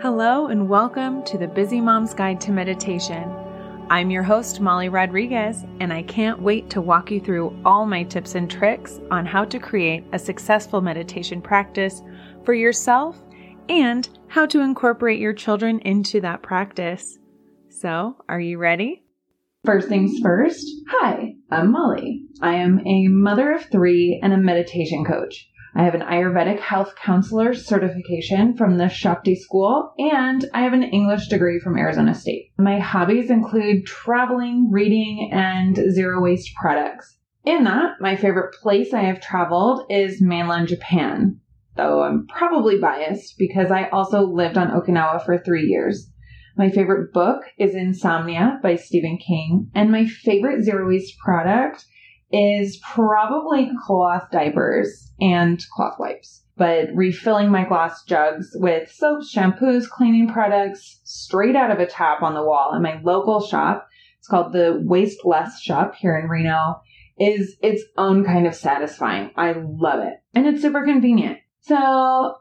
Hello, and welcome to the Busy Mom's Guide to Meditation. I'm your host, Molly Rodriguez, and I can't wait to walk you through all my tips and tricks on how to create a successful meditation practice for yourself and how to incorporate your children into that practice. So, are you ready? First things first, hi, I'm Molly. I am a mother of three and a meditation coach. I have an Ayurvedic health counselor certification from the Shakti School, and I have an English degree from Arizona State. My hobbies include traveling, reading, and zero waste products. In that, my favorite place I have traveled is mainland Japan, though I'm probably biased because I also lived on Okinawa for three years. My favorite book is Insomnia by Stephen King, and my favorite zero waste product is probably cloth diapers and cloth wipes. But refilling my glass jugs with soaps, shampoos, cleaning products straight out of a tap on the wall at my local shop, it's called the Waste Less Shop here in Reno, is its own kind of satisfying. I love it. And it's super convenient. So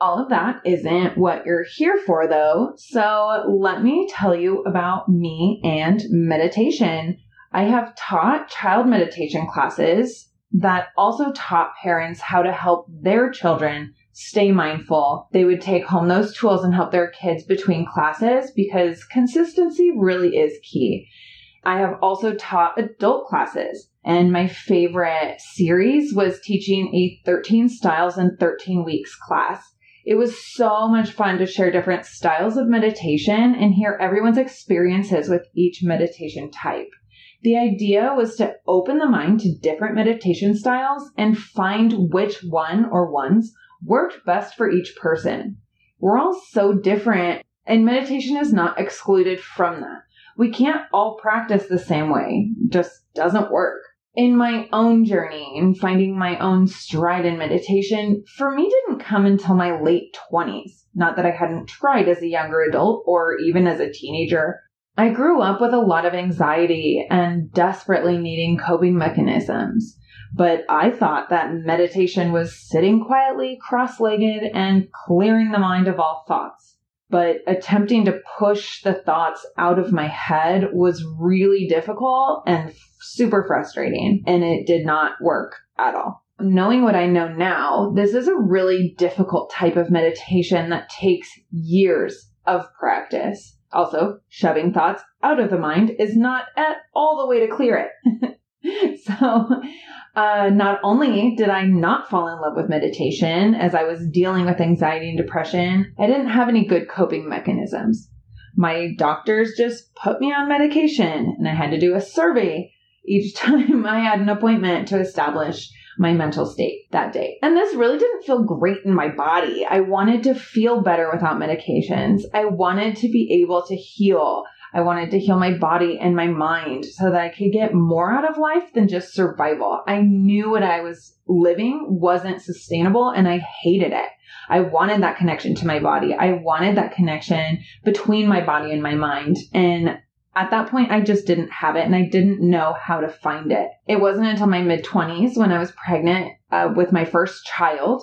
all of that isn't what you're here for though. So let me tell you about me and meditation. I have taught child meditation classes that also taught parents how to help their children stay mindful. They would take home those tools and help their kids between classes because consistency really is key. I have also taught adult classes and my favorite series was teaching a 13 styles in 13 weeks class. It was so much fun to share different styles of meditation and hear everyone's experiences with each meditation type. The idea was to open the mind to different meditation styles and find which one or ones worked best for each person. We're all so different, and meditation is not excluded from that. We can't all practice the same way, just doesn't work. In my own journey in finding my own stride in meditation, for me didn't come until my late 20s. Not that I hadn't tried as a younger adult or even as a teenager, I grew up with a lot of anxiety and desperately needing coping mechanisms. But I thought that meditation was sitting quietly, cross legged, and clearing the mind of all thoughts. But attempting to push the thoughts out of my head was really difficult and super frustrating, and it did not work at all. Knowing what I know now, this is a really difficult type of meditation that takes years of practice. Also, shoving thoughts out of the mind is not at all the way to clear it. so, uh, not only did I not fall in love with meditation as I was dealing with anxiety and depression, I didn't have any good coping mechanisms. My doctors just put me on medication and I had to do a survey each time I had an appointment to establish my mental state that day. And this really didn't feel great in my body. I wanted to feel better without medications. I wanted to be able to heal. I wanted to heal my body and my mind so that I could get more out of life than just survival. I knew what I was living wasn't sustainable and I hated it. I wanted that connection to my body. I wanted that connection between my body and my mind. And at that point, I just didn't have it and I didn't know how to find it. It wasn't until my mid 20s when I was pregnant uh, with my first child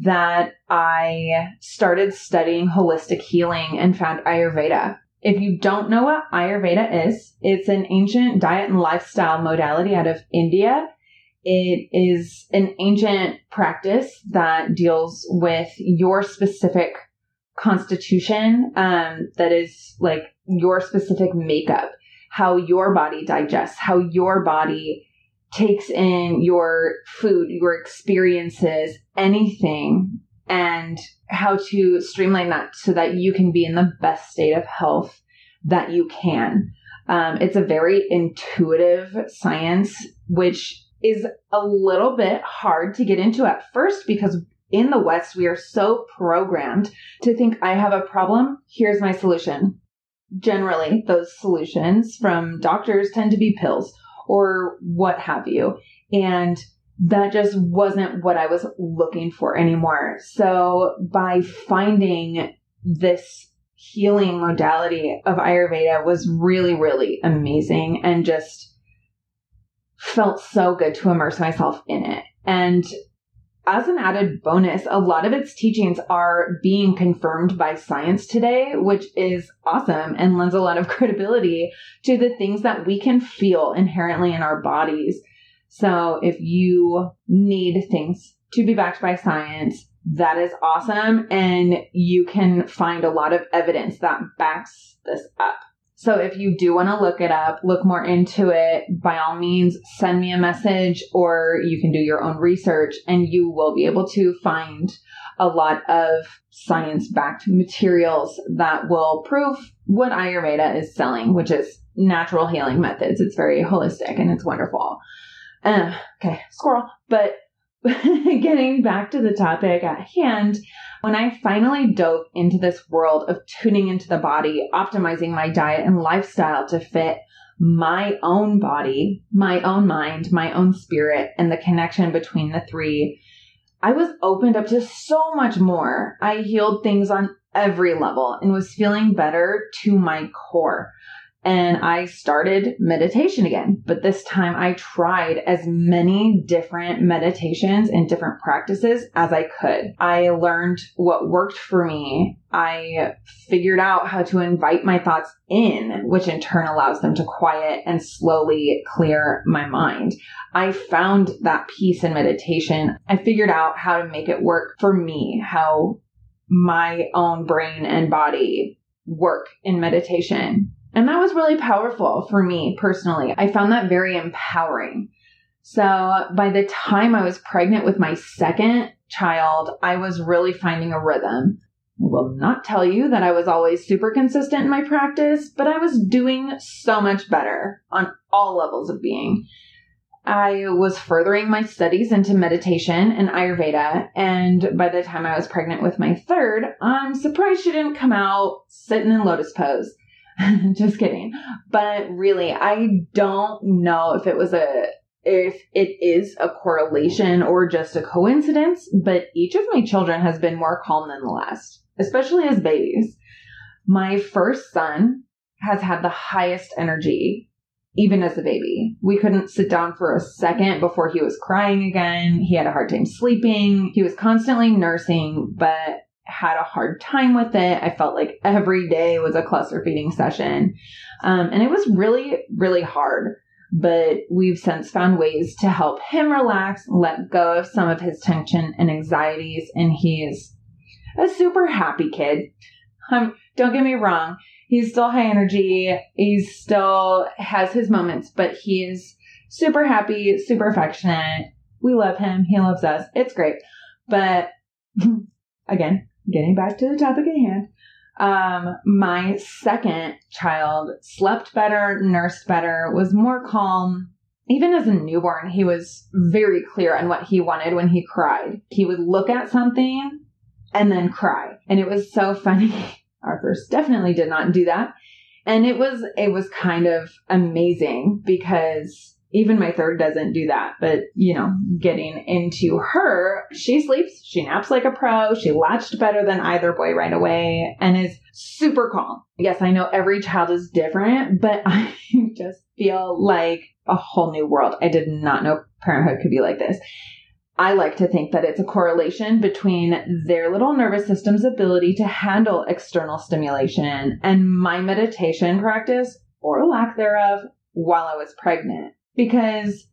that I started studying holistic healing and found Ayurveda. If you don't know what Ayurveda is, it's an ancient diet and lifestyle modality out of India. It is an ancient practice that deals with your specific constitution um, that is like your specific makeup, how your body digests, how your body takes in your food, your experiences, anything, and how to streamline that so that you can be in the best state of health that you can. Um, it's a very intuitive science, which is a little bit hard to get into at first because in the West, we are so programmed to think I have a problem. Here's my solution. Generally, those solutions from doctors tend to be pills or what have you. And that just wasn't what I was looking for anymore. So by finding this healing modality of Ayurveda was really, really amazing and just felt so good to immerse myself in it. And as an added bonus, a lot of its teachings are being confirmed by science today, which is awesome and lends a lot of credibility to the things that we can feel inherently in our bodies. So if you need things to be backed by science, that is awesome. And you can find a lot of evidence that backs this up. So if you do want to look it up, look more into it, by all means, send me a message or you can do your own research and you will be able to find a lot of science backed materials that will prove what Ayurveda is selling, which is natural healing methods. It's very holistic and it's wonderful. Uh, okay, squirrel. But getting back to the topic at hand, when I finally dove into this world of tuning into the body, optimizing my diet and lifestyle to fit my own body, my own mind, my own spirit, and the connection between the three, I was opened up to so much more. I healed things on every level and was feeling better to my core and I started meditation again. But this time I tried as many different meditations and different practices as I could. I learned what worked for me. I figured out how to invite my thoughts in, which in turn allows them to quiet and slowly clear my mind. I found that peace in meditation. I figured out how to make it work for me, how my own brain and body work in meditation and that was really powerful for me personally. I found that very empowering. So by the time I was pregnant with my second child, I was really finding a rhythm. I will not tell you that I was always super consistent in my practice, but I was doing so much better on all levels of being. I was furthering my studies into meditation and Ayurveda, and by the time I was pregnant with my third, I'm surprised she didn't come out sitting in lotus pose. Just kidding. But really, I don't know if it was a if it is a correlation or just a coincidence, but each of my children has been more calm than the last, especially as babies. My first son has had the highest energy even as a baby. We couldn't sit down for a second before he was crying again. He had a hard time sleeping. He was constantly nursing, but had a hard time with it. I felt like every day was a cluster feeding session. Um, and it was really, really hard. But we've since found ways to help him relax, let go of some of his tension and anxieties. And he's a super happy kid. Um, don't get me wrong. He's still high energy. He still has his moments, but he's super happy, super affectionate. We love him. He loves us. It's great. But again, getting back to the topic at hand, um, my second child slept better, nursed better, was more calm. Even as a newborn, he was very clear on what he wanted when he cried. He would look at something and then cry. And it was so funny. Our first definitely did not do that. And it was, it was kind of amazing because even my third doesn't do that. But, you know, getting into her, she sleeps, she naps like a pro. She latched better than either boy right away and is super calm. Yes, I know every child is different, but I just feel like a whole new world. I did not know parenthood could be like this. I like to think that it's a correlation between their little nervous system's ability to handle external stimulation and my meditation practice or lack thereof while I was pregnant because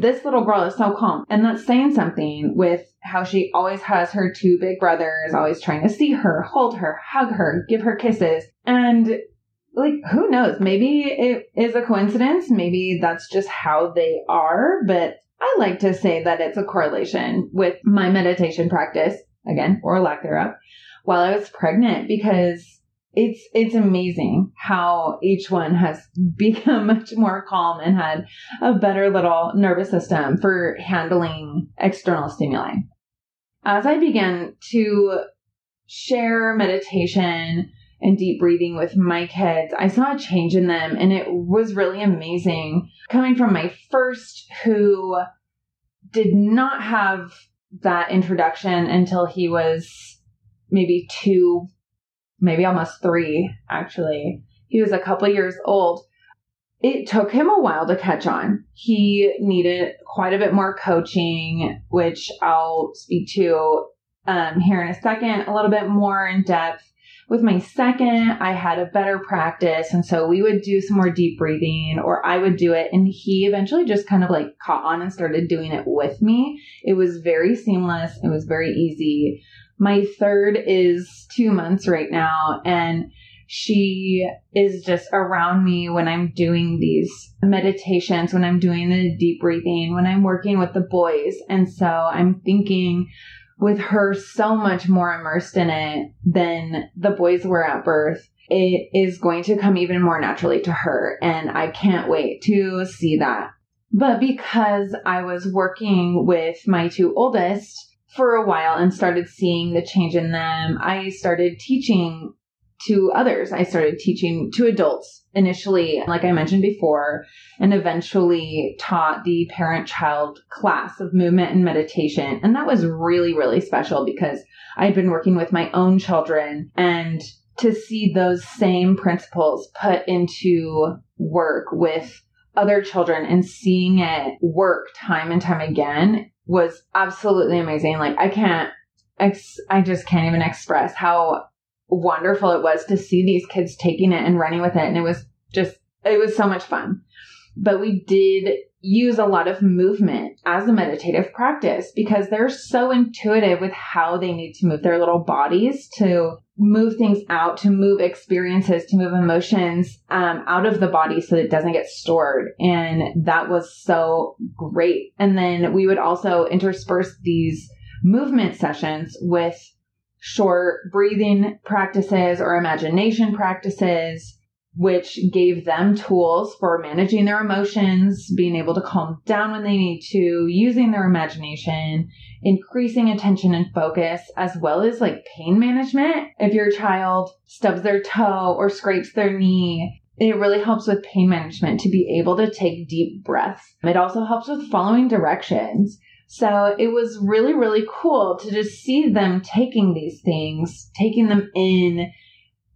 this little girl is so calm. And that's saying something with how she always has her two big brothers, always trying to see her, hold her, hug her, give her kisses. And like, who knows? Maybe it is a coincidence. Maybe that's just how they are. But I like to say that it's a correlation with my meditation practice, again, or lack thereof, while I was pregnant because it's it's amazing how each one has become much more calm and had a better little nervous system for handling external stimuli. As I began to share meditation and deep breathing with my kids, I saw a change in them and it was really amazing. Coming from my first who did not have that introduction until he was maybe two maybe almost three, actually. He was a couple years old. it took him a while to catch on. He needed quite a bit more coaching, which I'll speak to um, here in a second, a little bit more in depth. With my second, I had a better practice. And so we would do some more deep breathing, or I would do it. And he eventually just kind of like caught on and started doing it with me. It was very seamless, it was very easy. My third is two months right now. And she is just around me when I'm doing these meditations, when I'm doing the deep breathing, when I'm working with the boys. And so I'm thinking with her so much more immersed in it than the boys were at birth, it is going to come even more naturally to her. And I can't wait to see that. But because I was working with my two oldest for a while and started seeing the change in them, I started teaching to others. I started teaching to adults initially, like I mentioned before, and eventually taught the parent child class of movement and meditation. And that was really, really special because I'd been working with my own children and to see those same principles put into work with other children and seeing it work time and time again was absolutely amazing. Like I can't ex- I just can't even express how wonderful it was to see these kids taking it and running with it. And it was just, it was so much fun. But we did use a lot of movement as a meditative practice because they're so intuitive with how they need to move their little bodies to move things out, to move experiences, to move emotions um, out of the body so that it doesn't get stored. And that was so great. And then we would also intersperse these movement sessions with short breathing practices or imagination practices, which gave them tools for managing their emotions, being able to calm down when they need to, using their imagination, increasing attention and focus, as well as like pain management. If your child stubs their toe or scrapes their knee, it really helps with pain management to be able to take deep breaths. It also helps with following directions. So it was really, really cool to just see them taking these things, taking them in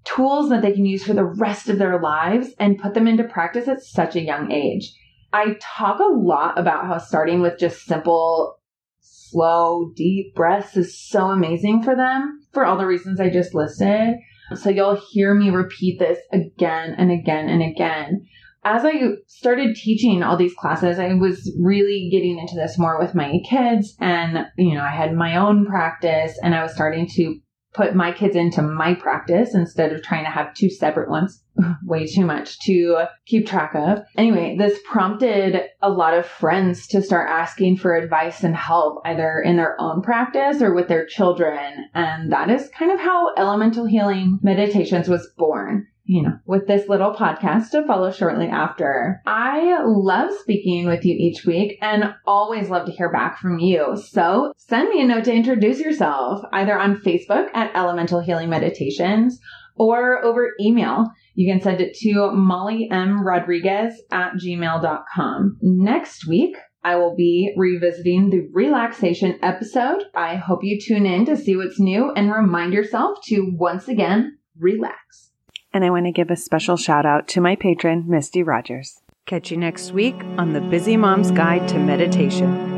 tools that they can use for the rest of their lives and put them into practice at such a young age. I talk a lot about how starting with just simple, slow, deep breaths is so amazing for them for all the reasons I just listed. So you'll hear me repeat this again and again and again as I started teaching all these classes, I was really getting into this more with my kids. And, you know, I had my own practice and I was starting to put my kids into my practice instead of trying to have two separate ones. Way too much to keep track of. Anyway, this prompted a lot of friends to start asking for advice and help either in their own practice or with their children. And that is kind of how Elemental Healing Meditations was born you know, with this little podcast to follow shortly after. I love speaking with you each week and always love to hear back from you. So send me a note to introduce yourself either on Facebook at Elemental Healing Meditations or over email. You can send it to Molly M. Rodriguez at gmail.com. Next week, I will be revisiting the relaxation episode. I hope you tune in to see what's new and remind yourself to once again relax. And I want to give a special shout out to my patron, Misty Rogers. Catch you next week on the Busy Mom's Guide to Meditation.